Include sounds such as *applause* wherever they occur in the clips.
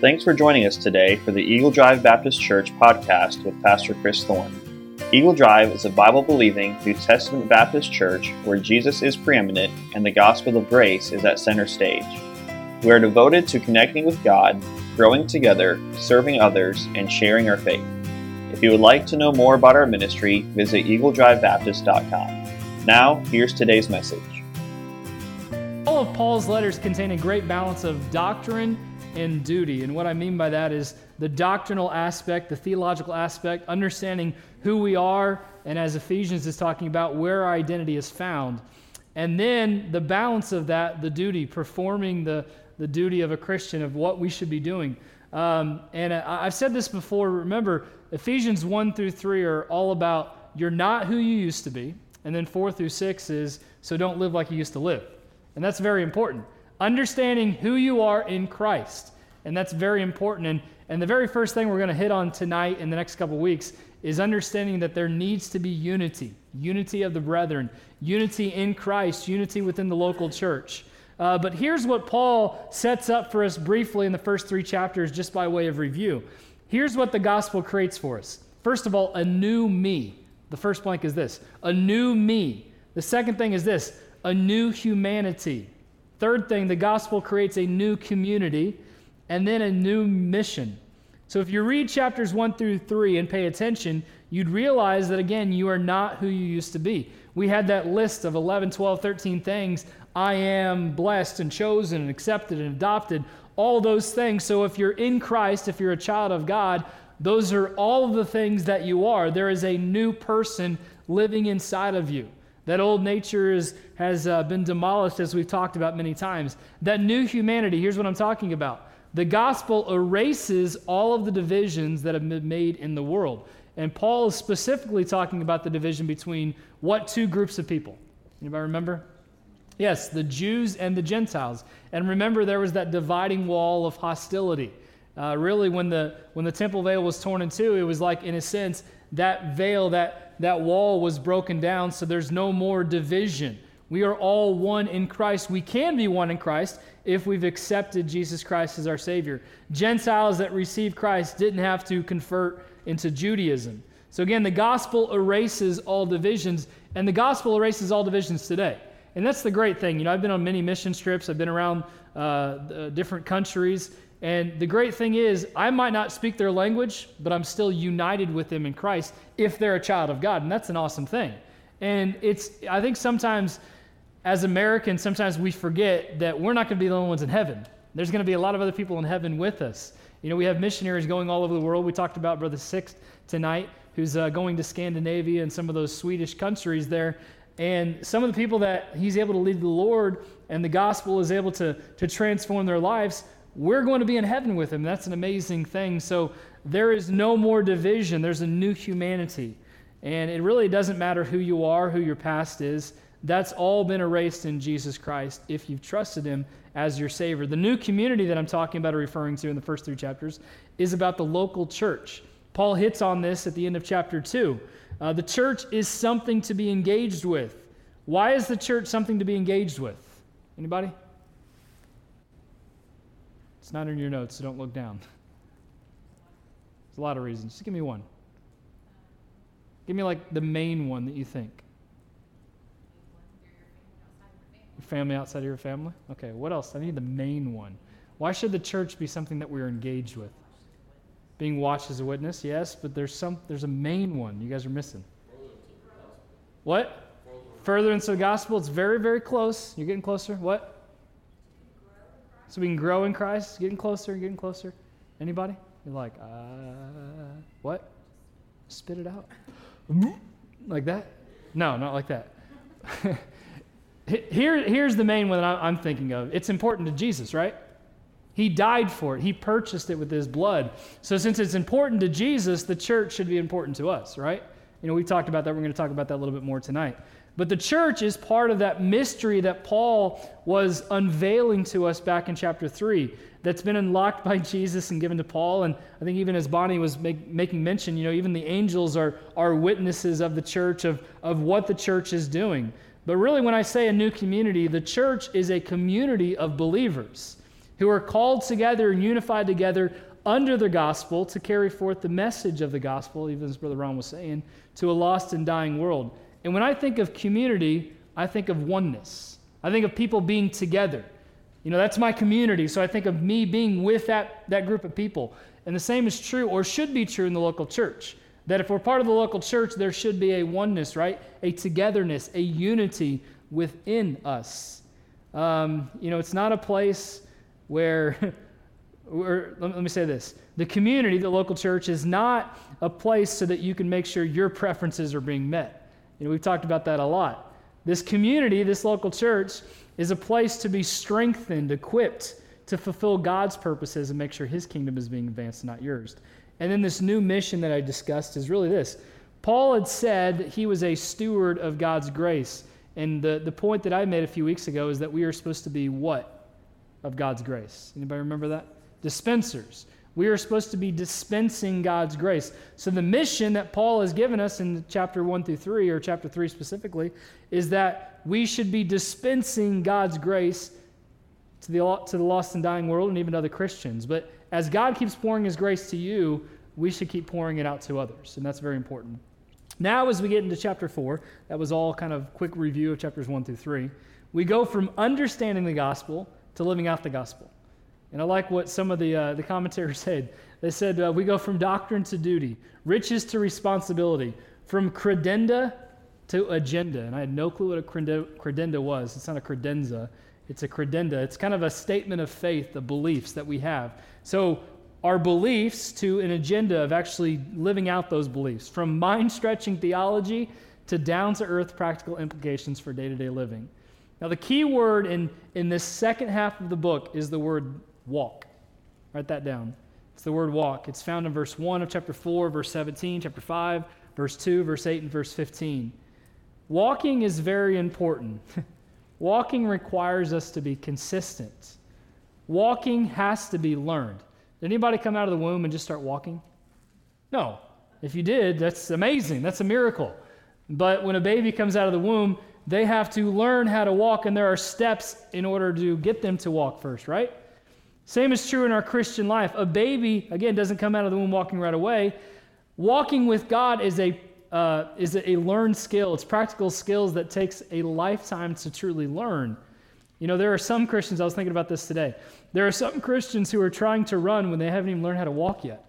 Thanks for joining us today for the Eagle Drive Baptist Church podcast with Pastor Chris Thorne. Eagle Drive is a Bible believing New Testament Baptist church where Jesus is preeminent and the gospel of grace is at center stage. We are devoted to connecting with God, growing together, serving others, and sharing our faith. If you would like to know more about our ministry, visit eagledrivebaptist.com. Now, here's today's message. All of Paul's letters contain a great balance of doctrine and duty. And what I mean by that is the doctrinal aspect, the theological aspect, understanding who we are, and as Ephesians is talking about, where our identity is found. And then the balance of that, the duty, performing the, the duty of a Christian, of what we should be doing. Um, and I've said this before. Remember, Ephesians 1 through 3 are all about you're not who you used to be. And then 4 through 6 is so don't live like you used to live. And that's very important understanding who you are in Christ. And that's very important. And, and the very first thing we're going to hit on tonight in the next couple weeks is understanding that there needs to be unity unity of the brethren, unity in Christ, unity within the local church. Uh, but here's what Paul sets up for us briefly in the first three chapters, just by way of review. Here's what the gospel creates for us. First of all, a new me. The first blank is this a new me. The second thing is this a new humanity. Third thing, the gospel creates a new community and then a new mission. So if you read chapters 1 through 3 and pay attention, you'd realize that again, you are not who you used to be. We had that list of 11, 12, 13 things. I am blessed and chosen and accepted and adopted, all those things. So if you're in Christ, if you're a child of God, those are all the things that you are. There is a new person living inside of you. That old nature is, has uh, been demolished, as we've talked about many times. That new humanity, here's what I'm talking about. The gospel erases all of the divisions that have been made in the world. And Paul is specifically talking about the division between what two groups of people? Anybody remember? Yes, the Jews and the Gentiles. And remember, there was that dividing wall of hostility. Uh, really, when the, when the temple veil was torn in two, it was like, in a sense, that veil, that that wall was broken down, so there's no more division. We are all one in Christ. We can be one in Christ if we've accepted Jesus Christ as our Savior. Gentiles that received Christ didn't have to convert into Judaism. So, again, the gospel erases all divisions, and the gospel erases all divisions today. And that's the great thing. You know, I've been on many mission trips, I've been around uh, different countries, and the great thing is, I might not speak their language, but I'm still united with them in Christ if they're a child of God. And that's an awesome thing. And it's, I think sometimes as Americans, sometimes we forget that we're not going to be the only ones in heaven. There's going to be a lot of other people in heaven with us. You know, we have missionaries going all over the world. We talked about Brother Sixth tonight, who's uh, going to Scandinavia and some of those Swedish countries there. And some of the people that he's able to lead the Lord and the gospel is able to, to transform their lives, we're going to be in heaven with him. That's an amazing thing. So there is no more division, there's a new humanity. And it really doesn't matter who you are, who your past is. That's all been erased in Jesus Christ if you've trusted him as your Savior. The new community that I'm talking about or referring to in the first three chapters is about the local church. Paul hits on this at the end of chapter 2. Uh, the church is something to be engaged with. Why is the church something to be engaged with? Anybody? It's not in your notes, so don't look down. *laughs* There's a lot of reasons. Just give me one. Give me like the main one that you think. Your family outside of your family? Okay, what else? I need the main one. Why should the church be something that we're engaged with? Being watched as a witness, yes, but there's some there's a main one you guys are missing. What? Further into the gospel, it's very, very close. You're getting closer. What? So we can grow in Christ, getting closer, and getting closer. Anybody? You're like, uh, what? Spit it out. Like that? No, not like that. *laughs* Here, here's the main one that I'm thinking of. It's important to Jesus, right? He died for it. He purchased it with his blood. So since it's important to Jesus, the church should be important to us, right? You know, we talked about that. We're going to talk about that a little bit more tonight. But the church is part of that mystery that Paul was unveiling to us back in chapter 3 that's been unlocked by *laughs* Jesus and given to Paul. And I think even as Bonnie was make, making mention, you know, even the angels are, are witnesses of the church, of, of what the church is doing. But really, when I say a new community, the church is a community of believers. who are called together and unified together under the gospel to carry forth the message of the gospel, even as Brother Ron was saying, to a lost and dying world. And when I think of community, I think of oneness. I think of people being together. You know, that's my community, so I think of me being with that, that group of people. And the same is true, or should be true, in the local church. That if we're part of the local church, there should be a oneness, right? A togetherness, a unity within us. Um, you know, it's not a place where, *laughs* where let, me say this the community, the local church, is not a place so that you can make sure your preferences are being met. You know, we've talked about that a lot. This community, this local church, is a place to be strengthened, equipped to fulfill God's purposes and make sure His kingdom is being advanced, not yours. And then this new mission that I discussed is really this. Paul had said that he was a steward of God's grace. And the, the point that I made a few weeks ago is that we are supposed to be what? Of God's grace. Anybody remember that? Dispensers. We are supposed to be dispensing God's grace. So, the mission that Paul has given us in chapter 1 through 3, or chapter 3 specifically, is that we should be dispensing God's grace to the, to the lost and dying world and even to other Christians. But as God keeps pouring his grace to you, we should keep pouring it out to others. And that's very important. Now, as we get into chapter 4, that was all kind of quick review of chapters 1 through 3, we go from understanding the gospel to living out the gospel. And I like what some of the, uh, the commentators *laughs* said. They said uh, we go from doctrine to duty, riches to responsibility, from credenda to agenda. And I had no clue what a credenda was. It's not a credenza, it's a credenda. It's kind of a statement of faith, the beliefs that we have. So, our beliefs to an agenda of actually living out those beliefs, from mind stretching theology to down to earth practical implications for day to day living. Now, the key word in, in this second half of the book is the word walk. Write that down. It's the word walk. It's found in verse 1 of chapter 4, verse 17, chapter 5, verse 2, verse 8, and verse 15. Walking is very important. *laughs* walking requires us to be consistent. Walking has to be learned. Did anybody come out of the womb and just start walking? No. If you did, that's amazing. That's a miracle. But when a baby comes out of the womb, they have to learn how to walk, and there are steps in order to get them to walk first, right? Same is true in our Christian life. A baby, again, doesn't come out of the womb walking right away. Walking with God is a uh, is a learned skill. It's practical skills that takes a lifetime to truly learn. You know, there are some Christians, I was thinking about this today. There are some Christians who are trying to run when they haven't even learned how to walk yet.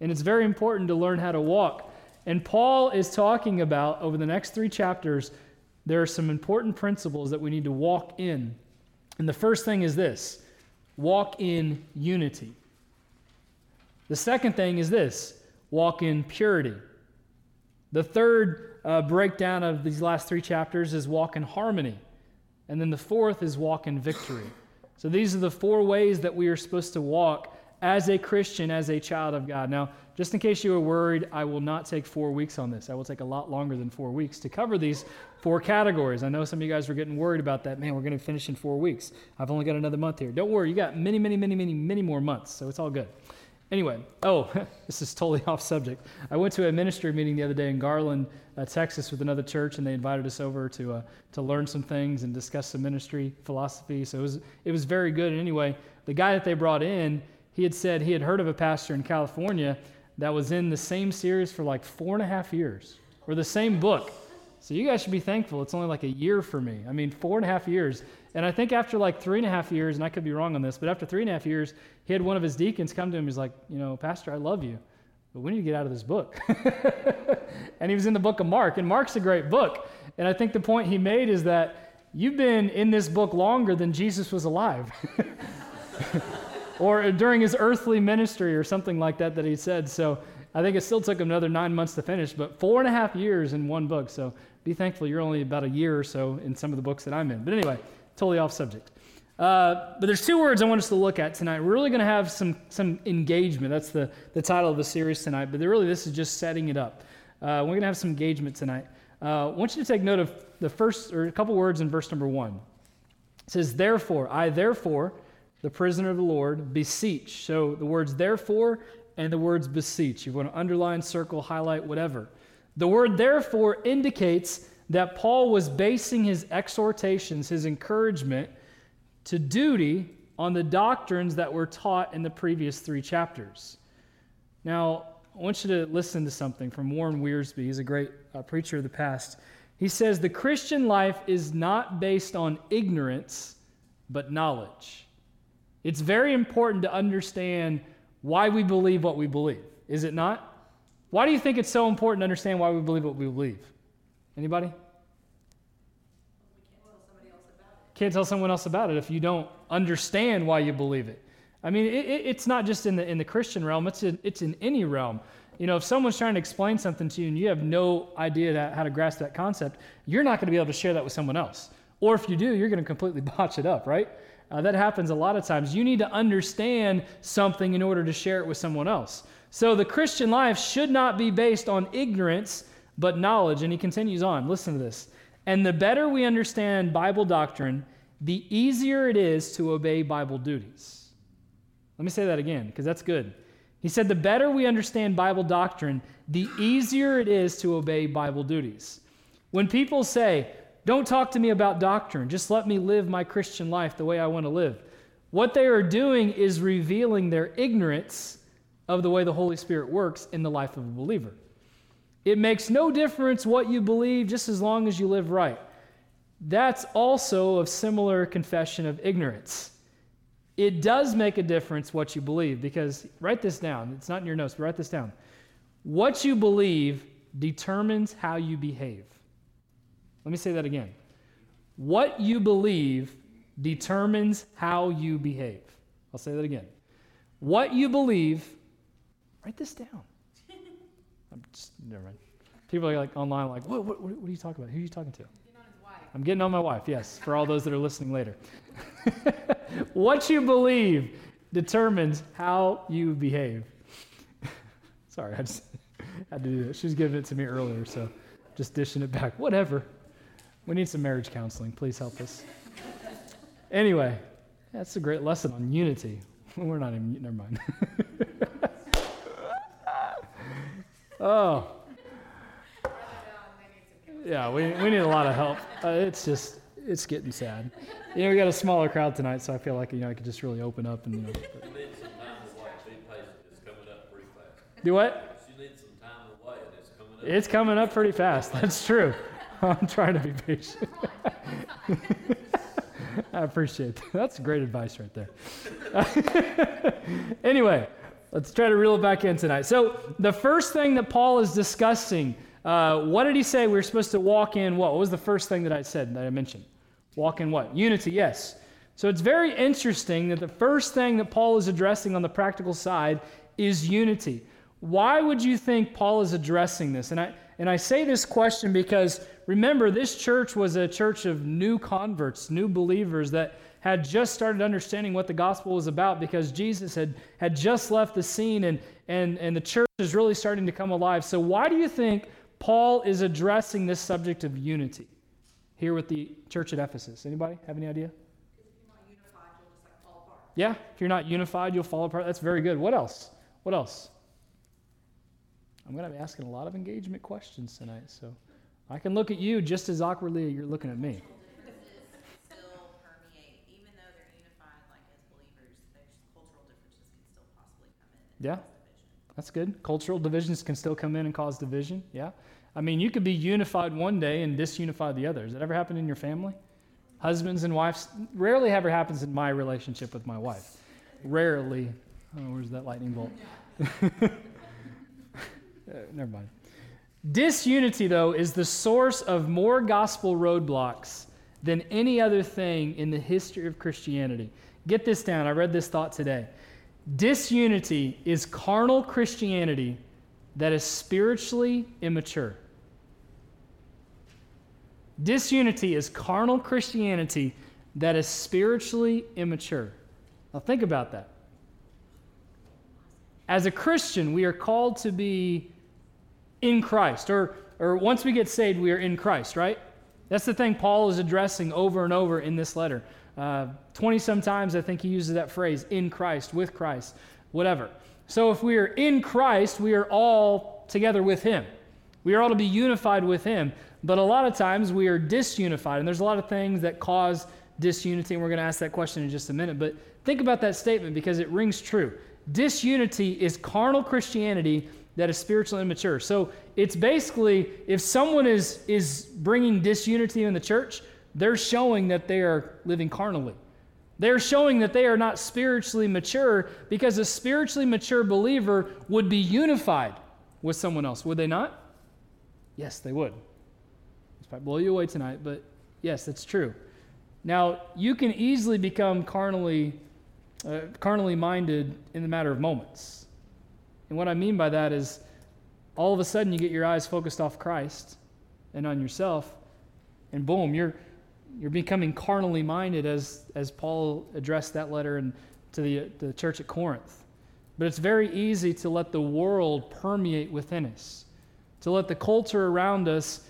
And it's very important to learn how to walk. And Paul is talking about, over the next three chapters, there are some important principles that we need to walk in. And the first thing is this walk in unity. The second thing is this walk in purity. The third uh, breakdown of these last three chapters is walk in harmony. And then the fourth is walk in victory. So these are the four ways that we are supposed to walk as a Christian, as a child of God. Now, just in case you were worried, I will not take four weeks on this. I will take a lot longer than four weeks to cover these four categories. I know some of you guys were getting worried about that. Man, we're going to finish in four weeks. I've only got another month here. Don't worry, you got many, many, many, many, many more months, so it's all good. Anyway, oh, *laughs* this is totally *laughs* off subject. I went to a ministry meeting the other day in Garland, uh, Texas, with another church, and they invited us over to uh, to learn some things and discuss some ministry philosophy. So it was it was very good. And anyway, the guy that they brought in, he had said he had heard of a pastor in California that was in the same series for like four and a half years, or the same book. So you guys should be thankful. It's only like a year for me. I mean, four and a half years. And I think after like three and a half years, and I could be wrong on this, but after three and a half years, he had one of his deacons come to him. He's like, you know, Pastor, I love you, but we need to get out of this book. *laughs* and he was in the book of Mark, and Mark's a great book. And I think the point he made is that you've been in this book longer than Jesus was alive. *laughs* or during his earthly ministry, or something like that, that he said. So I think it still took him another nine months to finish, but four and a half years in one book. So be thankful you're only about a year or so in some of the books that I'm in. But anyway, totally off subject. Uh, but there's two words I want us to look at tonight. We're really going to have some, some engagement. That's the, the title of the series tonight. But really, this is just setting it up. Uh, we're going to have some engagement tonight. Uh, I want you to take note of the first, or a couple words in verse number one. It says, Therefore, I therefore, the prisoner of the Lord, beseech. So the words therefore and the words beseech. You want to underline, circle, highlight, whatever. The word therefore indicates that Paul was basing his exhortations, his encouragement, to duty on the doctrines that were taught in the previous three chapters. Now, I want you to listen to something from Warren Wiersbe. He's a great uh, preacher of the past. He says, The Christian life is not based on ignorance, but knowledge. It's very important to understand why we believe what we believe, is it not? Why do you think it's so important to understand why we believe what we believe? Anybody? Can't tell someone else about it if you don't understand why you believe it. I mean, it, it's not just in the, in the Christian realm, it's in, it's in any realm. You know, if someone's trying to explain something to you and you have no idea how to grasp that concept, you're not going to be able to share that with someone else. Or if you do, you're going to completely *laughs* botch it up, right? Uh, that happens a lot of times. You need to understand something in order to share it with someone else. So the Christian life should not be based on ignorance, but knowledge. And he continues on. Listen to this. And the better we understand Bible doctrine, the easier it is to obey Bible duties. Let me say that again, because that's good. He said, the better we understand Bible doctrine, the easier it is to obey Bible duties. When people say, don't talk to me about doctrine, just let me live my Christian life the way I want to live, what they are doing is revealing their ignorance of the way the Holy Spirit works in the life of a believer. It makes no difference what you believe just as long as you live right. That's also a similar confession of ignorance. It does make a difference what you believe because, write this down. It's not in your notes, but write this down. What you believe determines how you behave. Let me say that again. What you believe determines how you behave. I'll say that again. What you believe, write this down. *laughs* I'm just, never mind. People are like online, like, what, what, what are you talking about? Who are you talking to? I'm getting on my wife, yes, for all those that are listening later. *laughs* what you believe determines how you behave. *laughs* Sorry, I just had to do that. She was giving it to me earlier, so just dishing it back. Whatever. We need some marriage counseling. Please help us. Anyway, that's a great lesson on unity. *laughs* We're not even, never mind. *laughs* oh. Yeah, we, we need a lot of help. Uh, it's just, it's getting sad. You know, we got a smaller crowd tonight, so I feel like, you know, I could just really open up and, you know. Do what? It's coming up pretty fast. That's true. *laughs* I'm trying to be patient. *laughs* I appreciate that. That's great advice right there. *laughs* anyway, let's try to reel it back in tonight. So, the first thing that Paul is discussing uh, what did he say we were supposed to walk in? What? what was the first thing that I said that I mentioned? Walk in what? Unity, yes. So it's very interesting that the first thing that Paul is addressing on the practical side is unity. Why would you think Paul is addressing this? And I, and I say this question because remember, this church was a church of new converts, new believers that had just started understanding what the gospel was about because Jesus had, had just left the scene and, and, and the church is really starting to come alive. So, why do you think Paul is addressing this subject of unity here with the church at Ephesus. Anybody have any idea? Yeah, if you're not unified, you'll fall apart. That's very good. What else? What else? I'm going to be asking a lot of engagement questions tonight, so I can look at you just as awkwardly as you're looking at me. Yeah. That's good. Cultural divisions can still come in and cause division. Yeah. I mean, you could be unified one day and disunify the other. Has that ever happened in your family? Husbands and wives, rarely ever happens in my relationship with my wife. Rarely. Oh, where's that lightning bolt? *laughs* uh, never mind. Disunity, though, is the source of more gospel roadblocks than any other thing in the history of Christianity. Get this down. I read this thought today. Disunity is carnal Christianity that is spiritually immature. Disunity is carnal Christianity that is spiritually immature. Now, think about that. As a Christian, we are called to be in Christ, or, or once we get saved, we are in Christ, right? That's the thing Paul is addressing over and over in this letter. 20 uh, some times, I think he uses that phrase in Christ, with Christ, whatever. So if we are in Christ, we are all together with him. We are all to be unified with him. But a lot of times we are disunified, and there's a lot of things that cause disunity, and we're going to ask that question in just a minute. But think about that statement because it rings true. Disunity is carnal Christianity that is spiritually immature. So it's basically if someone is, is bringing disunity in the church, they're showing that they are living carnally. They're showing that they are not spiritually mature because a spiritually mature believer would be unified with someone else, would they not? Yes, they would. This might blow you away tonight, but yes, that's true. Now, you can easily become carnally, uh, carnally minded in the matter of moments. And what I mean by that is all of a sudden you get your eyes focused off Christ and on yourself, and boom, you're, you're becoming carnally minded as, as Paul addressed that letter in, to the, the church at Corinth. But it's very easy to let the world permeate within us, to let the culture around us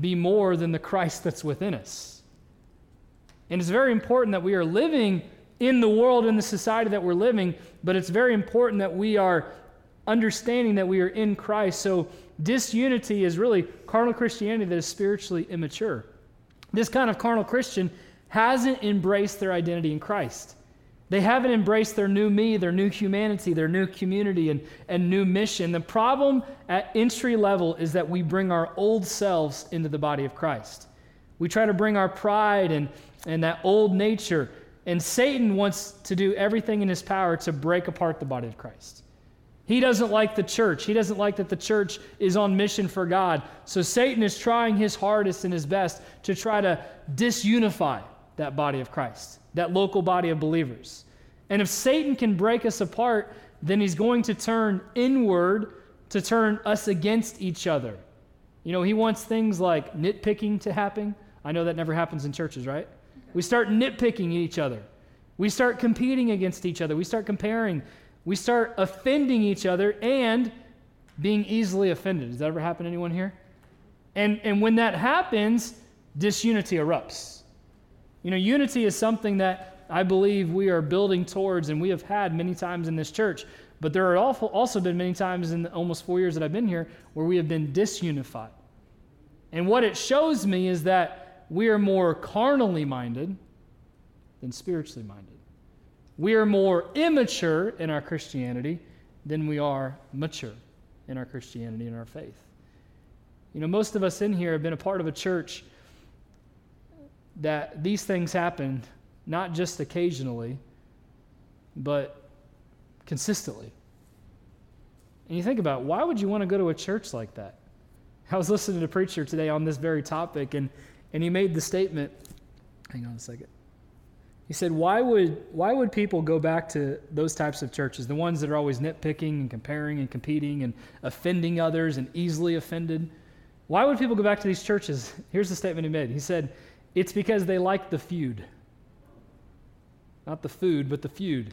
be more than the Christ that's within us. And it's very important that we are living in the world, in the society that we're living, but it's very important that we are understanding that we are in Christ. So, disunity is really carnal Christianity that is spiritually immature. This kind of carnal Christian hasn't embraced their identity in Christ. They haven't embraced their new me, their new humanity, their new community, and, and new mission. The problem at entry level is that we bring our old selves into the body of Christ. We try to bring our pride and, and that old nature, and Satan wants to do everything in his power to break apart the body of Christ. He doesn't like the church. He doesn't like that the church is on mission for God. So Satan is trying his hardest and his best to try to disunify that body of Christ, that local body of believers. And if Satan can break us apart, then he's going to turn inward to turn us against each other. You know, he wants things like nitpicking to happen. I know that never happens in churches, right? We start nitpicking each other. We start competing against each other. We start comparing we start offending each other and being easily offended. Does that ever happen to anyone here? And, and when that happens, disunity erupts. You know, unity is something that I believe we are building towards and we have had many times in this church. But there are also been many times in the almost four years that I've been here where we have been disunified. And what it shows me is that we are more carnally minded than spiritually minded. We are more immature in our Christianity than we are mature in our Christianity and our faith. You know, most of us in here have been a part of a church that these things happened not just occasionally, but consistently. And you think about why would you want to go to a church like that? I was listening to a preacher today on this very topic, and, and he made the statement. Hang on a second. He said, why would, why would people go back to those types of churches, the ones that are always nitpicking and comparing and competing and offending others and easily offended? Why would people go back to these churches? Here's the statement he made. He said, It's because they like the feud. Not the food, but the feud.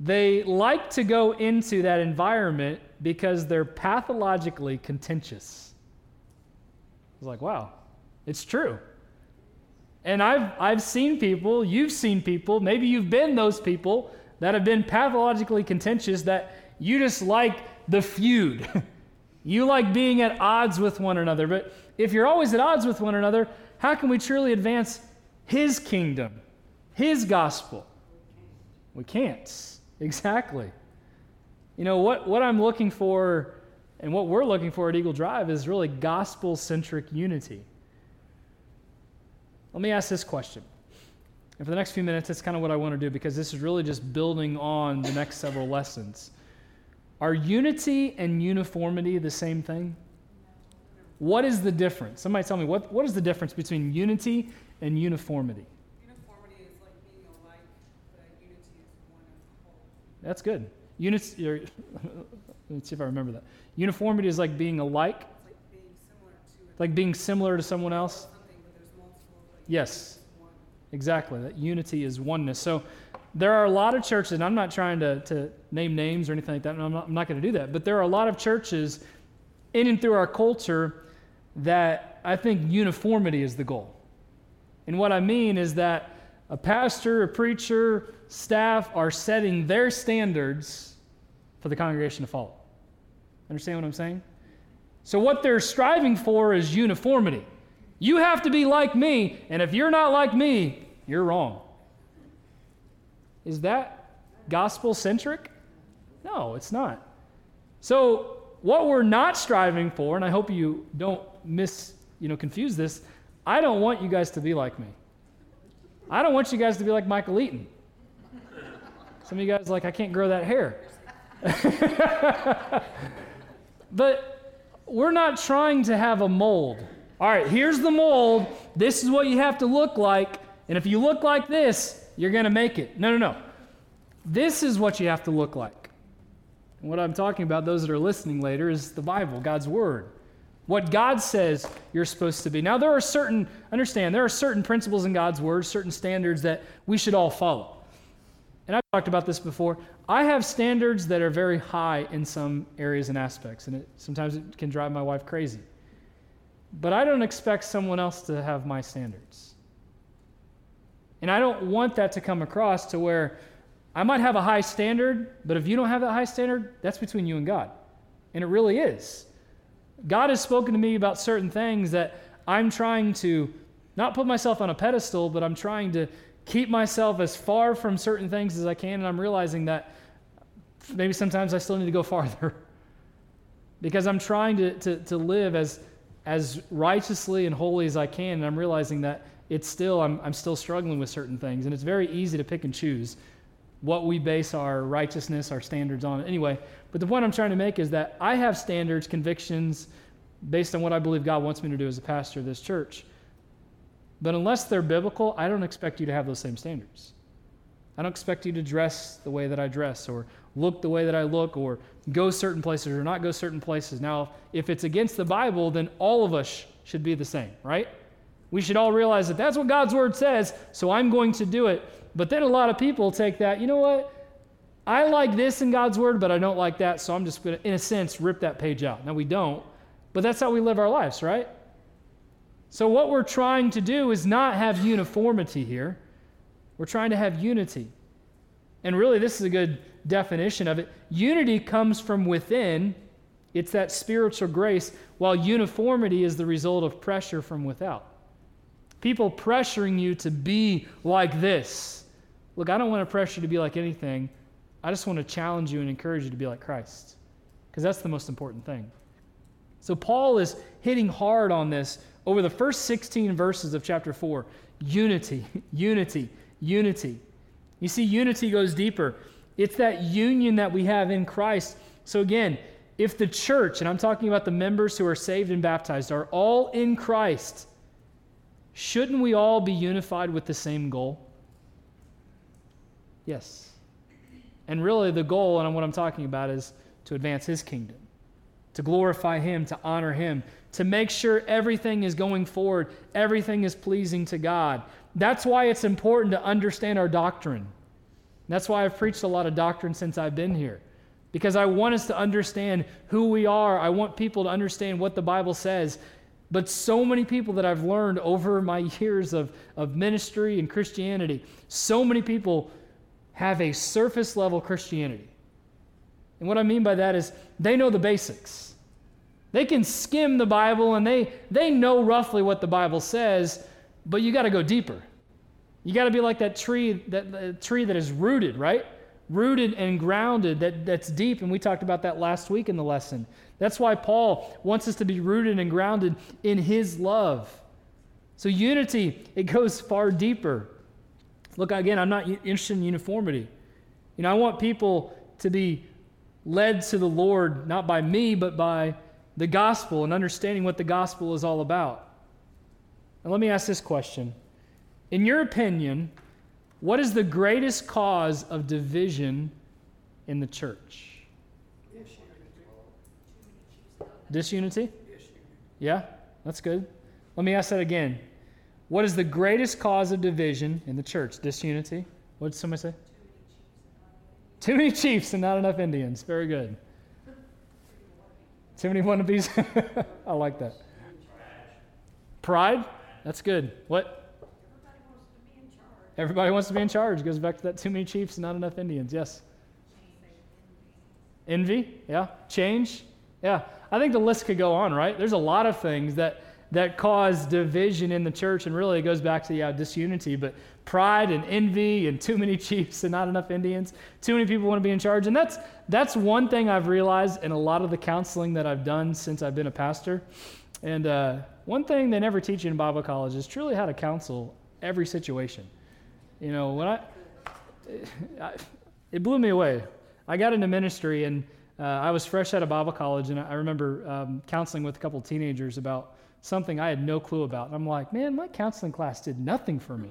They like to go into that environment because they're pathologically contentious. I was like, wow, it's true. And I've, I've seen people, you've seen people, maybe you've been those people that have been pathologically contentious that you just like the feud. *laughs* you like being at odds with one another. But if you're always at odds with one another, how can we truly advance His kingdom, His gospel? We can't. Exactly. You know, what, what I'm looking for and what we're looking for at Eagle Drive is really gospel centric unity. Let me ask this question. And for the next few minutes, that's kind of what I want to do because this is really just building on the next several lessons. Are unity and uniformity the same thing? What is the difference? Somebody tell me, what, what is the difference between unity and uniformity? Uniformity is like being alike, but unity is one as a whole. That's good. Unity, *laughs* let's see if I remember that. Uniformity is like being alike, It's like being similar to like being similar to someone else. something, but there's multiple. Like, Yes. Exactly. That unity is oneness. So there are a lot of churches, and I'm not trying to, to name names or anything like that, I'm not, I'm not going to do that, but there are a lot of churches in and through our culture that I think uniformity is the goal. And what I mean is that a pastor, a preacher, staff are setting their standards for the congregation to follow. Understand what I'm saying? So what they're striving for is uniformity. You have to be like me, and if you're not like me, you're wrong. Is that gospel centric? No, it's not. So, what we're not striving for, and I hope you don't miss, you know, confuse this, I don't want you guys to be like me. I don't want you guys to be like Michael Eaton. Some of you guys like, I can't grow that hair. *laughs* but we're not trying to have a mold. All right, here's the mold. This is what you have to look like. And if you look like this, you're going to make it. No, no, no. This is what you have to look like. And what I'm talking about, those that are listening later, is the Bible, God's Word. What God says you're supposed to be. Now, there are certain, understand, there are certain principles in God's Word, certain standards that we should all follow. And I've talked about this before. I have standards that are very high in some areas and aspects, and it, sometimes it can drive my wife crazy. But I don't expect someone else to have my standards. And I don't want that to come across to where I might have a high standard, but if you don't have that high standard, that's between you and God. And it really is. God has spoken to me about certain things that I'm trying to not put myself on a pedestal, but I'm trying to keep myself as far from certain things as I can. And I'm realizing that maybe sometimes I still need to go farther *laughs* because I'm trying to, to, to live as, as righteously and holy as I can. And I'm realizing that it's still, I'm, I'm still struggling with certain things. And it's very easy to pick and choose what we base our righteousness, our standards on. Anyway, but the point I'm trying to make is that I have standards, convictions based on what I believe God wants me to do as a pastor of this church. But unless they're biblical, I don't expect you to have those same standards. I don't expect you to dress the way that I dress or look the way that I look or go certain places or not go certain places. Now, if it's against the Bible, then all of us should be the same, right? We should all realize that that's what God's word says, so I'm going to do it. But then a lot of people take that, you know what? I like this in God's word, but I don't like that, so I'm just going to, in a sense, rip that page out. Now, we don't, but that's how we live our lives, right? So, what we're trying to do is not have uniformity here. We're trying to have unity. And really, this is a good definition of it. Unity comes from within, it's that spiritual grace, while uniformity is the result of pressure from without. People pressuring you to be like this. Look, I don't want to pressure you to be like anything. I just want to challenge you and encourage you to be like Christ, because that's the most important thing. So, Paul is hitting hard on this over the first 16 verses of chapter 4 unity, *laughs* unity, unity. You see, unity goes deeper. It's that union that we have in Christ. So, again, if the church, and I'm talking about the members who are saved and baptized, are all in Christ, shouldn't we all be unified with the same goal? Yes. And really, the goal, and what I'm talking about, is to advance His kingdom, to glorify Him, to honor Him, to make sure everything is going forward, everything is pleasing to God. That's why it's important to understand our doctrine. That's why I've preached a lot of doctrine since I've been here. Because I want us to understand who we are. I want people to understand what the Bible says. But so many people that I've learned over my *laughs* years of, of ministry and Christianity, so many people have a surface level Christianity. And what I mean by that is they know the basics. They can skim the Bible and they, they know roughly what the Bible says, but you got to go deeper. You got to be like that tree that tree that is rooted, right? Rooted and grounded, that, that's deep. And we talked about that last week in the lesson. That's why Paul wants us to be rooted and grounded in his love. So, unity, it goes far deeper. Look, again, I'm not interested in uniformity. You know, I want people to be led to the Lord not by me, but by the gospel and understanding what the gospel is all about. And let me ask this question In your opinion, what is the greatest cause of division in the church? Disunity? Yeah, that's good. Let me ask that again. What is the greatest cause of division in the church? Disunity? What did somebody say? Too many chiefs and not enough Indians. Very good. Too many wannabes? *laughs* I like that. Pride? That's good. What? Everybody wants to be in charge. Goes back to that too many chiefs and not enough Indians. Yes. Envy? Yeah. Change? Yeah. I think the list could go on, right? There's a lot of things that that cause division in the church. And really, it goes back to yeah, disunity, but pride and envy and too many *laughs* chiefs and not enough Indians. Too many people want to be in charge. And that's, that's one thing I've realized in a lot of the counseling that I've done since I've been a pastor. And uh, one thing they never teach you in Bible college is truly how to counsel every situation. You know, when I, it blew me away. I got into ministry and uh, I was fresh out of Bible college, and I remember um, counseling with a couple teenagers about something I had no clue about. And I'm like, man, my counseling class did nothing for me.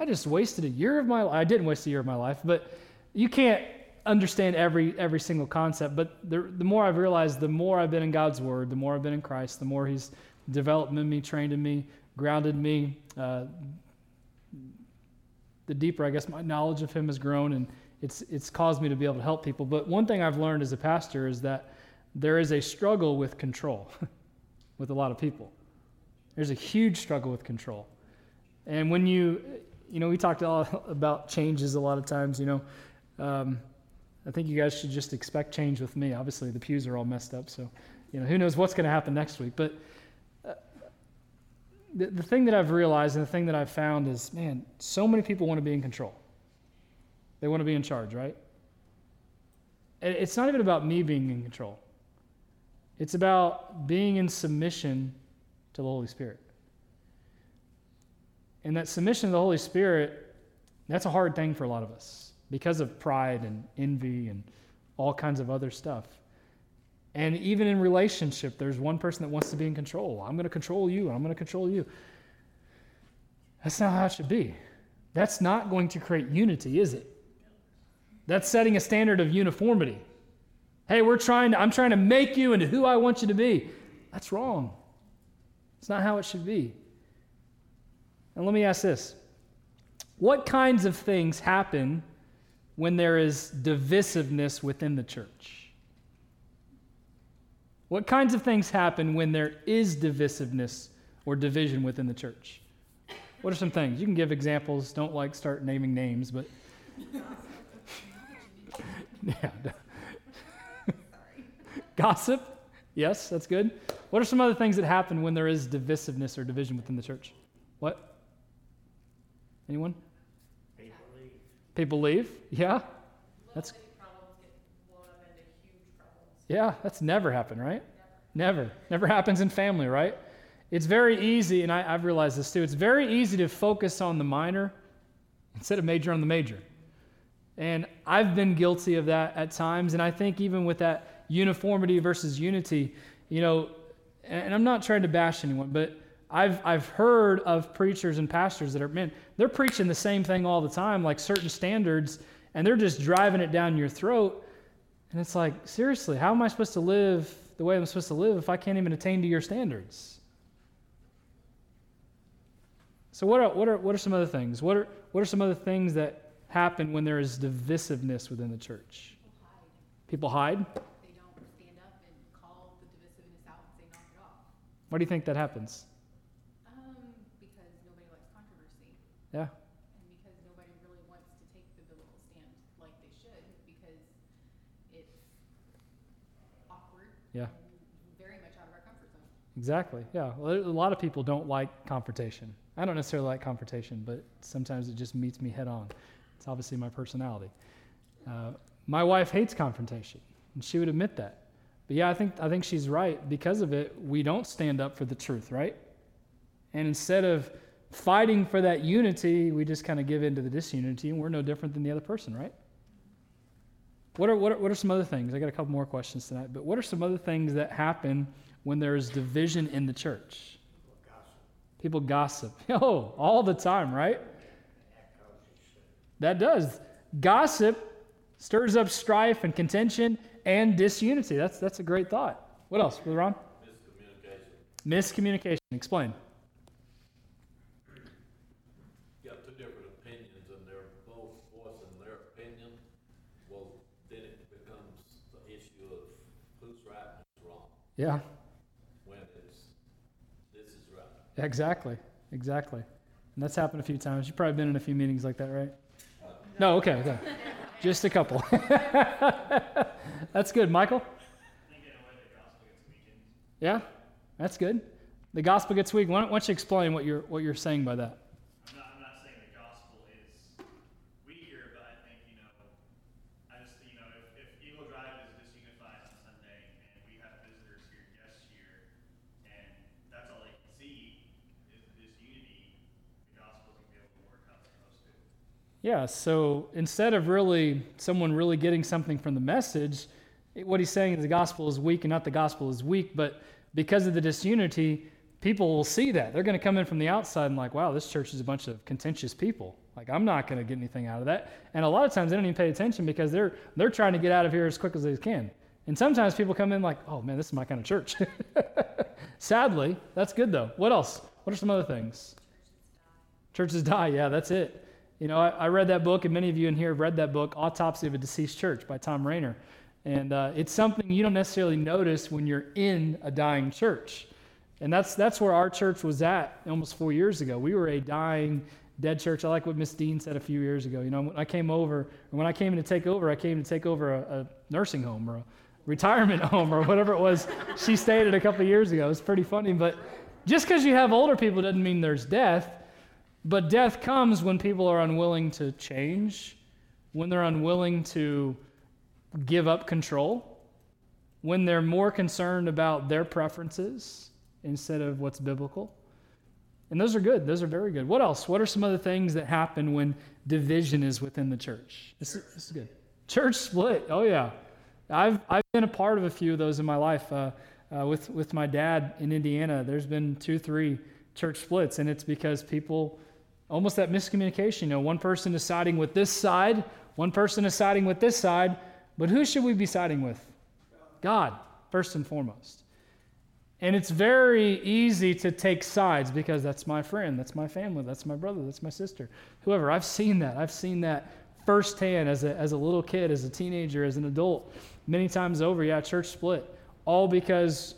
I just wasted a year of my life. I didn't waste a year of my life, but you can't understand every every single concept. But the, the more I've realized, the more I've been in God's Word, the more I've been in Christ, the more He's developed in me, trained in me, grounded me. Uh, the deeper, I guess, my knowledge of Him has grown, and it's, it's caused me to be able to help people. But one thing I've learned as a pastor is that there is a struggle with control *laughs* with a lot of people. There's a huge struggle with control. And when you, you know, we talked *laughs* about changes a lot of times, you know. Um, I think you guys should just expect change with me. Obviously, the pews are all messed up, so, you know, who knows what's going to happen next week. But the, the thing that I've realized and the thing that I've found is, man, so many people want to be in control. They want to be in charge, right? It's not even about me being in control. It's about being in submission to the Holy Spirit. And that submission to the Holy Spirit, that's a hard thing for a lot of us because of pride and envy and all kinds of other stuff. And even in relationship, there's one person that wants to be in control. I'm going to control you, I'm going to control you. That's not how it should be. That's not going to create unity, is it? That's setting a standard of uniformity. Hey, we're trying to, I'm trying to make you into who I want you to be. That's wrong. It's not how it should be. And let me ask this What kinds of things happen when there is divisiveness within the church? What kinds of things happen when there is divisiveness or division within the church? What are some things? You can give examples. Don't like start naming names, but *laughs* yeah. *laughs* Gossip. Yes, that's good. What are some other things that happen when there is divisiveness or division within the church? What? Anyone? People leave. People leave? Yeah. That's Yeah, that's never happened, right? Never. Never happens in family, right? It's very easy, and I, have realized this too, it's very easy to focus on the minor instead of major on the major. And I've been guilty of that at times. And I think even with that uniformity versus unity, you know, and I'm not trying to bash anyone, but I've, I've heard of preachers and pastors that are, man, they're preaching the same thing all the time, like certain standards, and they're just driving it down your throat. And it's like, seriously, how am I supposed to live the way I'm supposed to live if I can't even attain to your standards? So, what are, what are, what are some other things? What are, what are some other things that happen when there is divisiveness within the church? People hide. People hide? They don't stand up and call the divisiveness out and say, knock it off. Why do you think that happens? Um, because nobody likes controversy. Yeah. And because nobody really wants to take the biblical stand like they should because it's awkward. Yeah. very much out of our comfort zone. Exactly. Yeah. Well, a lot of people don't like confrontation. I don't necessarily like confrontation, but sometimes it just meets me head on. It's obviously my personality. Uh, my wife hates confrontation, and she would admit that. But yeah, I think, I think she's right. Because of it, we don't stand up for the truth, right? And instead of fighting for that unity, we just kind of give in to the disunity, and we're no different than the other person, right? What are, what, are, what are some other things? I got a couple more questions tonight, but what are some other things that happen when there is division in the church? People gossip. *laughs* Oh, all the time, right? That does. Gossip stirs up strife and contention and disunity. That's, that's a great thought. What else, Brother Ron? Miscommunication. Miscommunication. Explain. You got two different opinions and they're both voicing their opinion. Well, then it becomes the issue of who's right and who's wrong. Yeah, When it's, this is right. exactly. Exactly. And that's happened a few times. You've probably been in a few meetings like that, right? No, okay, okay. Just a couple. *laughs* That's good. Michael? Yeah, that's good. The gospel gets weak. Why don't, why don't you explain what you're, what you're saying by that? I'm not, I'm not saying the gospel is weaker, but I think, you know, I just, you know, if, if Eagle Drive is disunified on Sunday and we have visitors here, guests here, and that's all they can see is the disunity, the gospel isn't gonna be able to work how it's supposed to. Yeah, so instead of really someone really getting something from the message, what he's saying is the gospel is weak and not the gospel is weak, but because of the disunity, people will see that. They're going to come in from the outside and like, wow, this church is a bunch of contentious people. Like I'm not going to get anything out of that. And a lot of times they don't even pay attention because they're they're trying to get out of here as quick as they can. And sometimes people come in like, oh man, this is my kind of church. *laughs* Sadly, that's good though. What else? What are some other things? Churches die. Yeah, that's it. You know, I, I read that book, and many of you in here have read that book, Autopsy of a Deceased Church by Thom Rainer. And uh, it's something you don't necessarily notice when you're in a dying church. And that's, that's where our church was at almost four years ago. We were a dying, dead church. I like what Miss Dean said a few years ago. You know, when I came over, and when I came in to take over, I came to take over a, a nursing home or a retirement *laughs* home or whatever it was she stated a couple of years ago. It was pretty funny. But just because you have older people doesn't mean there's death. But death comes when people are unwilling to change, when they're unwilling to give up control, when they're more concerned about their preferences instead of what's biblical. And those are good. Those are very good. What else? What are some other things that happen when division is within the church? This is, this is good. Church split. Oh, yeah. I've, I've been a part of a few of those in my life. Uh, uh, with, with my dad in Indiana, there's been two, three church splits, and it's because people, almost that miscommunication. You know, one person is siding with this side, one person is siding with this side, but who should we be siding with? God, first and foremost. And it's very easy to take sides because that's my friend, that's my family, that's my brother, that's my sister, whoever. I've seen that. I've seen that firsthand as a, as a little kid, as a teenager, as an adult, many times over. Yeah, church split. All because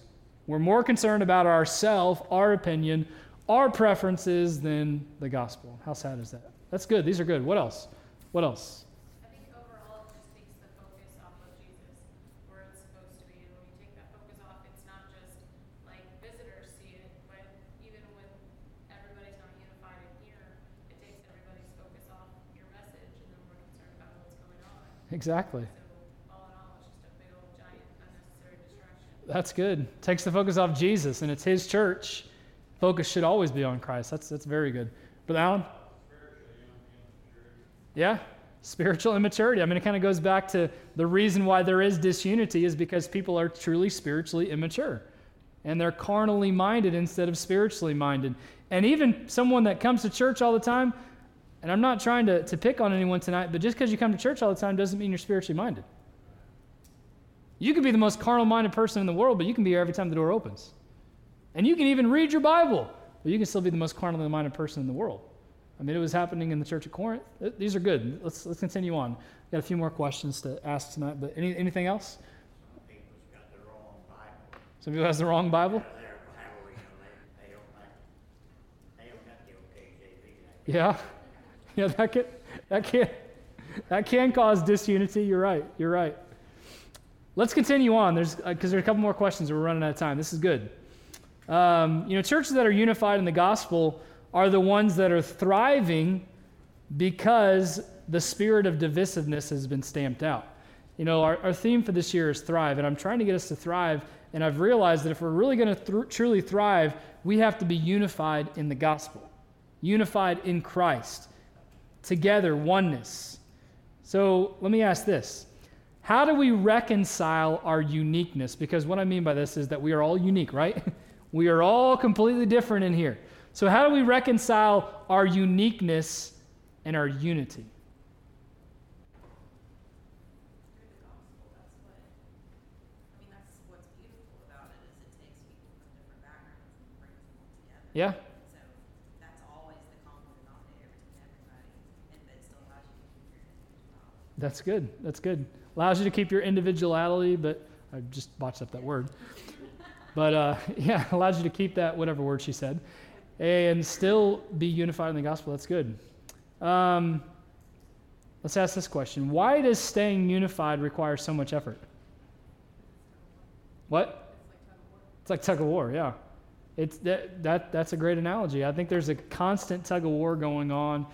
we're more concerned about ourself, our opinion, our preferences than the gospel. How sad is that? That's good. These are good. What else? What else? I think overall it just takes the focus off of Jesus, where it's supposed to be. And when you take that focus off, it's not just like visitors see it, but even when everybody's not unified in here, it takes everybody's focus off your message, and then we're concerned about what's going on. Exactly. So all in all, it's just a big old giant unnecessary distraction. That's good. Takes the focus off Jesus, and it's His church. Focus should always be on Christ. That's that's very good. But Alan? Yeah, spiritual immaturity. I mean, it kind of goes back to the reason why there is disunity is because people are truly spiritually immature, and they're carnally minded instead of spiritually minded. And even someone that comes to church all the time, and I'm not trying to, to pick on anyone tonight, but just because you come to church all the time doesn't mean you're spiritually minded. You could be the most carnal minded person in the world, but you can be here every time the door opens. And you can even read your Bible, but you can still be the most carnally minded person in the world. I mean, it was happening in the church of Corinth. These are good. Let's, let's continue on. Got a few more questions to ask tonight, but any, anything else? people's got the wrong Bible. Some people has the wrong Bible? Yeah. *laughs* Yeah, that can, that can, that can cause disunity. You're right. You're right. Let's continue on. There's uh, because there's a couple more questions. We're running out of time. This is good. Um, you know, churches that are unified in the gospel are the ones that are thriving because the spirit of divisiveness has been stamped out. You know, our, our theme for this year is thrive, and I'm trying to get us to thrive. And I've realized that if we're really going to thr truly thrive, we have to be unified in the gospel, unified in Christ, together, oneness. So let me ask this How do we reconcile our uniqueness? Because what I mean by this is that we are all unique, right? *laughs* we are all completely different in here. So, how do we reconcile our uniqueness and our unity? Yeah? So that's always the common denominator between everybody, and still allows you to keep your. That's good. That's good. Allows you to keep your individuality, but I just botched up that word. But uh, *laughs* yeah, allows you to keep that, whatever word she said, and still be unified in the gospel. That's good. Um, let's ask this question Why does staying unified require so much effort? What? It's like tug of war, yeah. It's that, that that's a great analogy. I think there's a constant tug of war going on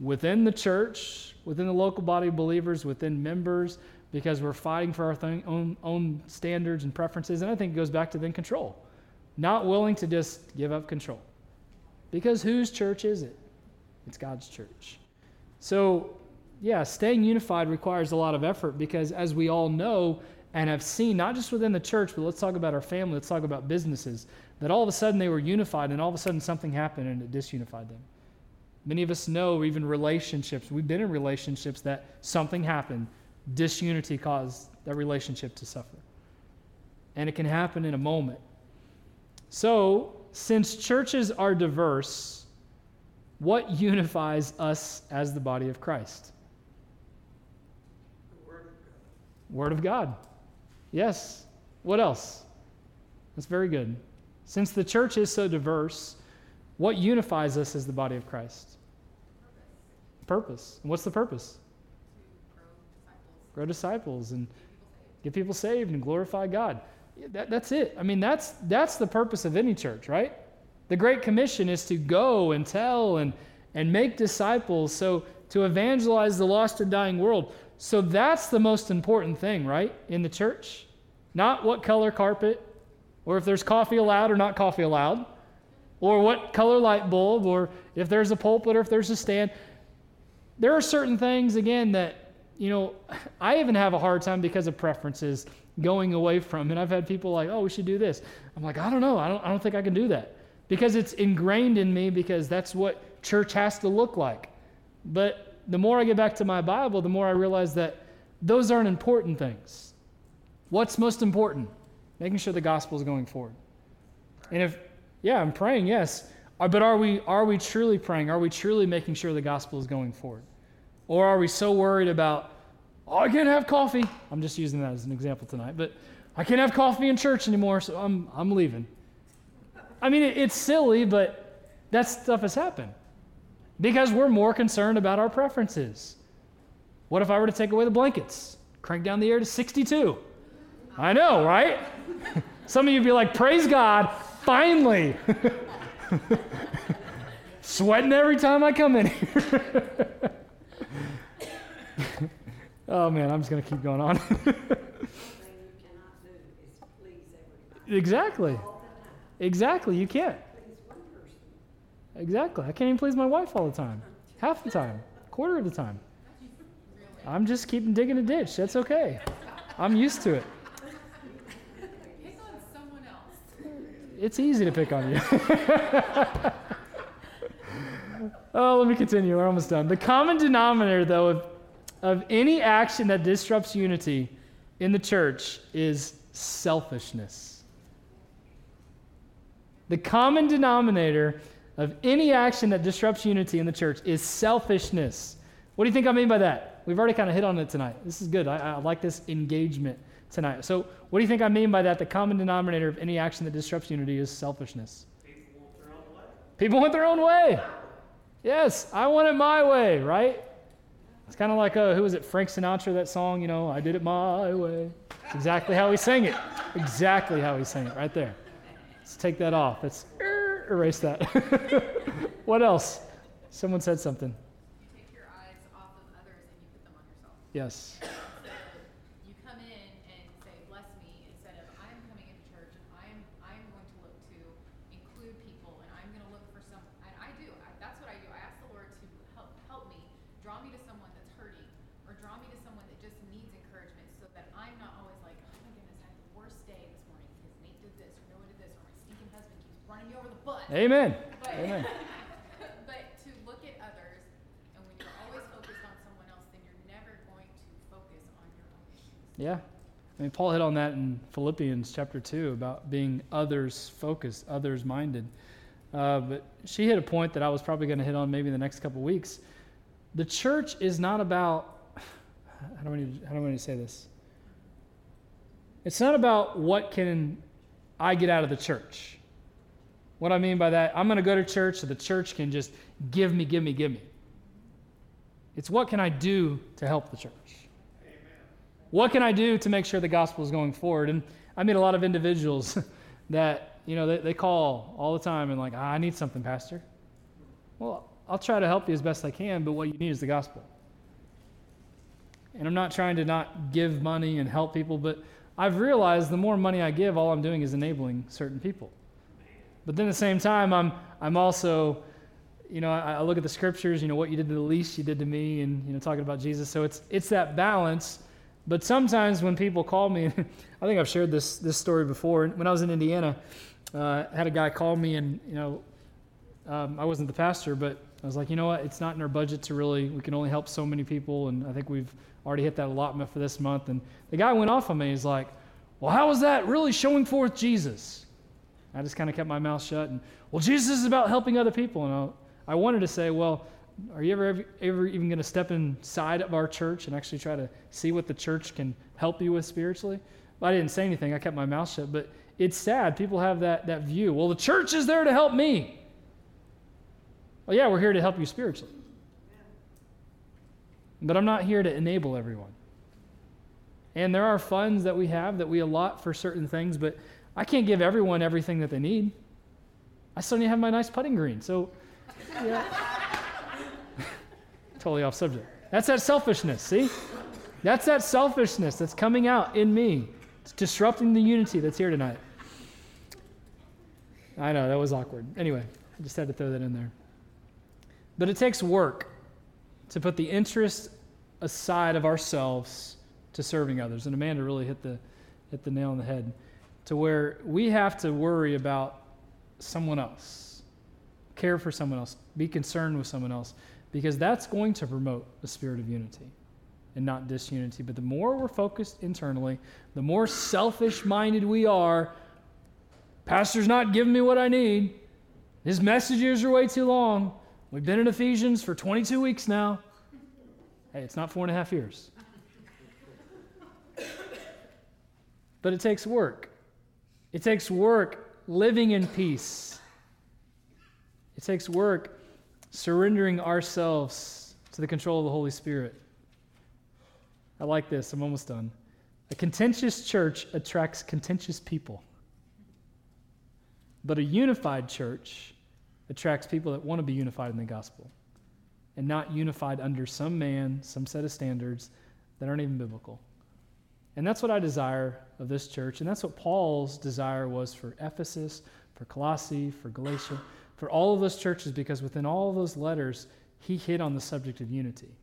within the church, within the local body of believers, within members, because we're fighting for our thing, own own standards and preferences. And I think it goes back to then control, not willing to just give up control, because whose church is it? It's God's church. So, yeah, staying unified requires a lot of effort because, as we all know and have seen, not just within the church, but let's talk about our family, let's talk about businesses, that all of a sudden they were unified and all of a sudden something happened and it disunified them. Many of us know, even relationships, we've been in relationships that something happened, disunity caused that relationship to suffer. And it can happen in a moment. So, since churches are diverse, what unifies us as the body of Christ? Word of God. Yes. What else? That's very good. Since the church is so diverse, what unifies us as the body of Christ? Purpose. And what's the purpose? Grow disciples and get people saved and glorify God. That, that's it. I mean, that's, that's the purpose of any church, right? The Great Commission is to go and tell and, and make disciples, so to evangelize the lost and dying world. So that's the most important thing, right, in the church? Not what color carpet, or if there's coffee allowed or not coffee allowed, or what color light bulb, or if there's a pulpit or if there's a stand. There are certain things, again, that, you know, I even have a hard time because of preferences going away from. And I've had people like, oh, we should do this. I'm like, I don't know. I don't, I don't think I can do that because it's ingrained in me because that's what church has to look like. But the more I get back to my Bible, the more I realize that those aren't important things. What's most important? Making sure the gospel is going forward. And if, yeah, I'm praying, yes. Uh, but are we, are we truly praying? Are we truly making sure the gospel is going forward? Or are we so worried about, oh, I can't have coffee? I'm just using that as an example tonight, but I can't have coffee in church anymore, so I'm, I'm leaving. I mean, it, it's silly, but that stuff has happened because we're more concerned about our preferences. What if I were to take away the blankets, crank down the air to 62? I know, right? *laughs* Some of you would be like, praise God, finally. *laughs* Sweating every time I come in here. *laughs* oh man, I'm just going to keep going on. exactly. Exactly. You can't. Exactly. I can't even please my wife all the time. Half the time. Quarter of the time. I'm just keeping digging a ditch. That's okay. I'm used to it. Pick on someone else. It's easy to pick on you. *laughs* oh, let me continue. We're almost done. The common denominator, though, of, of any action that disrupts unity in the church is selfishness. The common denominator of any action that disrupts unity in the church is selfishness. What do you think I mean by that? We've already kind of hit on it tonight. This is good. I, I, like this engagement tonight. So, what do you think I mean by that? The common denominator of any action that disrupts unity is selfishness. People want their own way. People want their own way. Yes, I want it my way, right? It's kind of like, uh, who was it, Frank Sinatra, that song, you know, I did it my way. It's exactly how he sang it. Exactly how he sang it, right there. Let's take that off. Let's er, erase that. *laughs* what else? Someone said something. You take your eyes off of others and you put them on yourself. Yes. So you come in and say, bless me, instead of I'm coming into church and I'm I'm going to look to include people and I'm going to look for some. And I do. I, that's what I do. I ask the Lord to help help me, draw me to someone that's hurting, or draw me to someone that just needs encouragement, so that I'm not always like, oh my goodness, I had the worst day this morning because Nate did this or Noah did this or my stinking husband keeps running me over the butt. Amen. But, Amen. *laughs* but to look at others, and when you're always focused on someone else, then you're never going to focus on your own issues. Yeah. I mean, Paul hit on that in Philippians chapter 2 about being others focused, others minded. Uh, but she hit a point that I was probably going to hit on maybe in the next couple weeks. The church is not about, *sighs* how do I need, how do I need to say this? It's not about what can I get out of the church. What I mean by that, I'm going to go to church so the church can just give me, give me, give me. It's what can I do to help the church? What can I do to make sure the gospel is going forward? And I meet a lot of individuals *laughs* that you know, they, they call all the time and like, ah, I need something, Pastor. Well, I'll try to help you as best I can, but what you need is the gospel. And I'm not trying to not give money and help people, but I've realized the more money I give, all I'm doing is enabling certain people. But then at the same time, I'm, I'm also, you know, I, I look at the scriptures, you know, what you did to the least, you did to me, and, you know, talking about Jesus. So it's, it's that balance. But sometimes when people call me, *laughs* I think I've shared this, this story before. When I was in Indiana, uh, I had a guy call me, and, you know, um, I wasn't the pastor, but I was like, you know what? It's not in our budget to really, we can only help so many people. And I think we've already hit that allotment for this month. And the guy went off on me. He's like, well, how is that really showing forth Jesus? I just kind of kept my mouth shut. And, well, Jesus is about helping other people. And I, I wanted to say, well, are you ever, ever, ever even going to step inside of our church and actually try to see what the church can help you with spiritually? But I didn't say anything. I kept my mouth shut. But it's sad. People have that, that view. Well, the church is there to help me. Well, yeah, we're here to help you spiritually. But I'm not here to enable everyone. And there are funds that we have that we allot for certain things, but I can't give everyone everything that they need. I still need to have my nice putting green. So, yeah. *laughs* totally off subject. That's that selfishness, see? That's that selfishness that's coming out in me. It's disrupting the unity that's here tonight. I know, that was awkward. Anyway, I just had to throw that in there. But it takes work to put the interest aside of ourselves to serving others. And Amanda really hit the, hit the nail on the head to where we have to worry about someone else, care for someone else, be concerned with someone else, because that's going to promote a spirit of unity and not disunity. But the more we're focused internally, the more selfish minded we are. Pastor's not giving me what I need. His messages are way too long. We've been in Ephesians for 22 weeks now. Hey, it's not four and a half years. but it takes work. It takes work living in peace. It takes work surrendering ourselves to the control of the Holy Spirit. I like this. I'm almost done. A contentious church attracts contentious people. But a unified church attracts people that want to be unified in the gospel and not unified under some man, some set of standards that aren't even biblical. And that's what I desire of this church. And that's what Paul's desire was for Ephesus, for Colossae, for Galatia, for all of those churches, because within all those letters, he hit on the subject of unity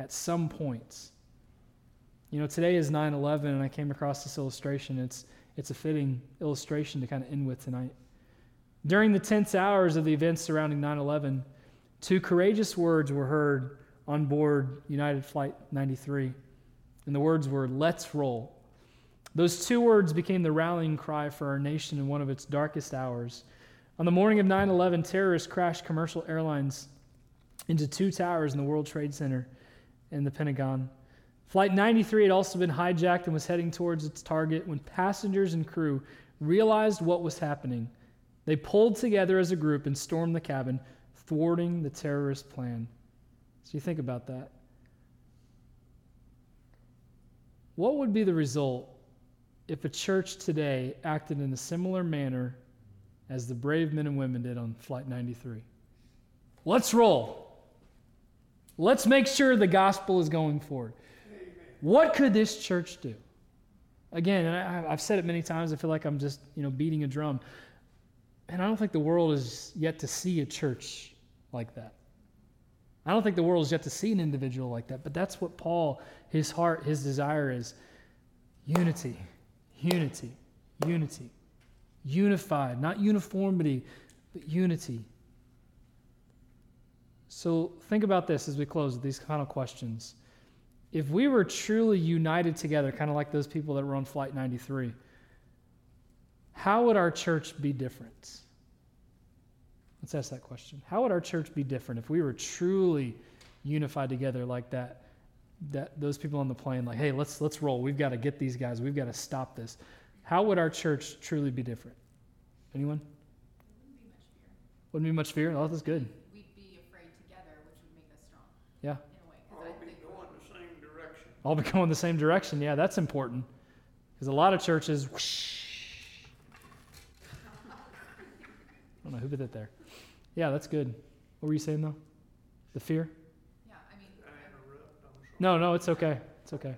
at some points. You know, today is 9 11, and I came across this illustration. It's, it's a fitting illustration to kind of end with tonight. During the tense hours of the events surrounding 9 11, two courageous words were heard on board United Flight 93. And the words were, Let's roll. Those two words became the rallying cry for our nation in one of its darkest hours. On the morning of 9 11, terrorists crashed commercial airlines into two towers in the World Trade Center and the Pentagon. Flight 93 had also been hijacked and was heading towards its target when passengers and crew realized what was happening. They pulled together as a group and stormed the cabin, thwarting the terrorist plan. So you think about that. What would be the result if a church today acted in a similar manner as the brave men and women did on Flight 93? Let's roll. Let's make sure the gospel is going forward. What could this church do? Again, and I, have said it many times, I feel like I'm just, you know, beating a drum. And I don't think the world is yet to see a church like that. I don't think the world is yet to see an individual like that, but that's what Paul, his heart, his desire is unity, unity, unity. Unified, not uniformity, but unity. So think about this as we close with these final questions. If we were truly united together, kind of like those people that were on Flight 93, how would our church be different? Let's ask that question. How would our church be different if we were truly unified together like that? That those people on the plane, like, hey, let's let's roll. We've got to get these guys. We've got to stop this. How would our church truly be different? Anyone? Wouldn't be much fear. Wouldn't be much fear. Oh, that's good. We'd be afraid together, which would make us strong Yeah. in a way. 'cause All I be think going the same direction. All be going the same direction. Yeah, that's important. Because a lot of churches, whoosh. *laughs* don't know who put that there. Yeah, that's good. What were you saying though? The fear? Yeah, I mean, I- No, no, it's okay. It's okay.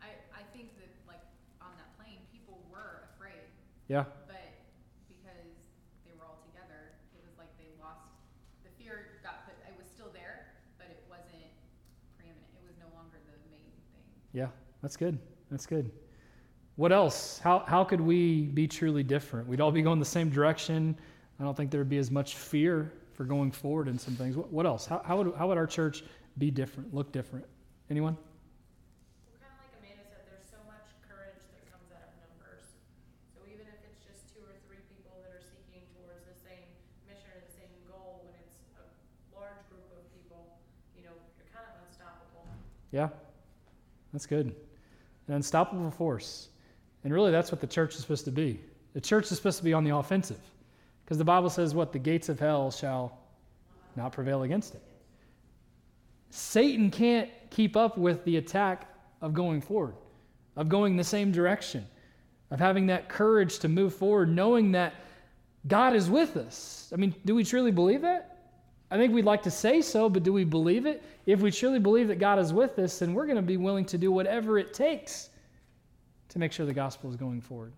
I, I think that like on that plane, people were afraid, Yeah. but because they were all together, it was like they lost, the fear got put, it was still there, but it wasn't preeminent. It was no longer the main thing. Yeah, that's good. That's good. What else? How, how could we be truly different? We'd all be going the same direction. I don't think there would be as much fear for going forward in some things. What, what else? How, how, would, how would our church be different, look different? Anyone? Kind of like Amanda said, there's so much courage that comes out of numbers. So even if it's just two or three people that are seeking towards the same mission or the same goal, when it's a large group of people, you know, you're kind of unstoppable. Yeah, that's good. An unstoppable force. And really, that's what the church is supposed to be. The church is supposed to be on the offensive. Because the Bible says, what? The gates of hell shall not prevail against it. Satan can't keep up with the attack of going forward, of going the same direction, of having that courage to move forward, knowing that God is with us. I mean, do we truly believe that? I think we'd like to say so, but do we believe it? If we truly believe that God is with us, then we're going to be willing to do whatever it takes to make sure the gospel is going forward.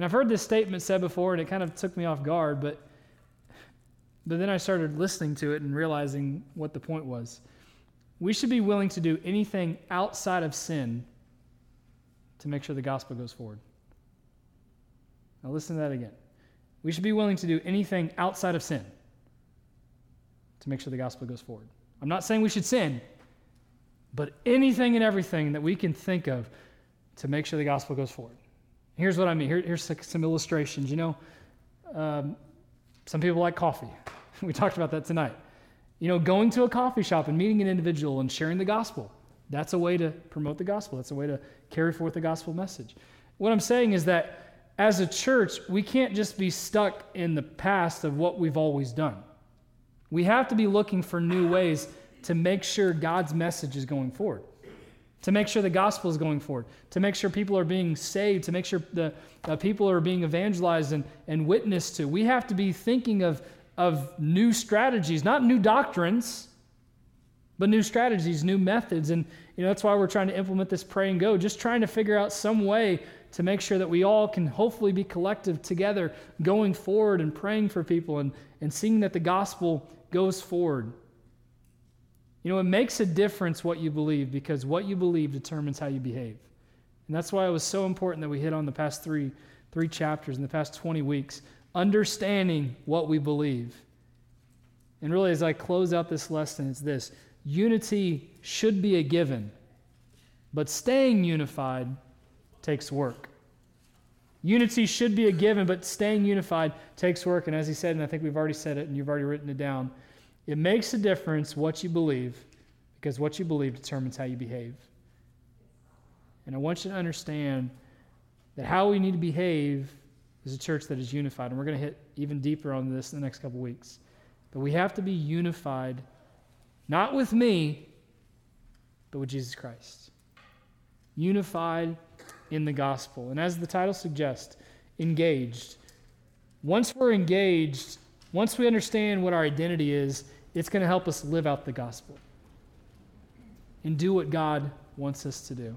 And I've heard this statement said before, and it kind of took me off guard, but, but then I started listening to it and realizing what the point was. We should be willing to do anything outside of sin to make sure the gospel goes forward. Now, listen to that again. We should be willing to do anything outside of sin to make sure the gospel goes forward. I'm not saying we should sin, but anything and everything that we can think of to make sure the gospel goes forward. Here's what I mean. Here, here's some illustrations. You know, um, some people like coffee. *laughs* we talked about that tonight. You know, going to a coffee shop and meeting an individual and sharing the gospel. That's a way to promote the gospel. That's a way to carry forth the gospel message. What I'm saying is that as a church, we can't just be stuck in the past of what we've always done. We have to be looking for new ways to make sure God's message is going forward, to make sure the gospel is going forward, to make sure people are being saved, to make sure the people are being evangelized and, and witnessed to. We have to be thinking of, of new strategies, not new doctrines, but new strategies, new methods. And you know, that's why we're trying to implement this pray and go, just trying to figure out some way to make sure that we all can hopefully be collective together going forward and praying for people and, and seeing that the gospel goes forward. You know, it makes a difference what you believe because what you believe determines how you behave. And that's why it was so important that we hit on the past three, three chapters in the past 20 weeks, understanding what we believe. And really, as I close out this lesson, it's this unity should be a given, but staying unified takes work. Unity should be a given, but staying unified takes work. And as he said, and I think we've already said it and you've already written it down, it makes a difference what you believe because what you believe determines how you behave. And I want you to understand that how we need to behave is a church that is unified. And we're going to hit even deeper on this in the next couple weeks. But we have to be unified, not with me, but with Jesus Christ. Unified in the gospel. And as the title suggests, engaged. Once we're engaged, once we understand what our identity is, it's going to help us live out the gospel and do what God wants us to do.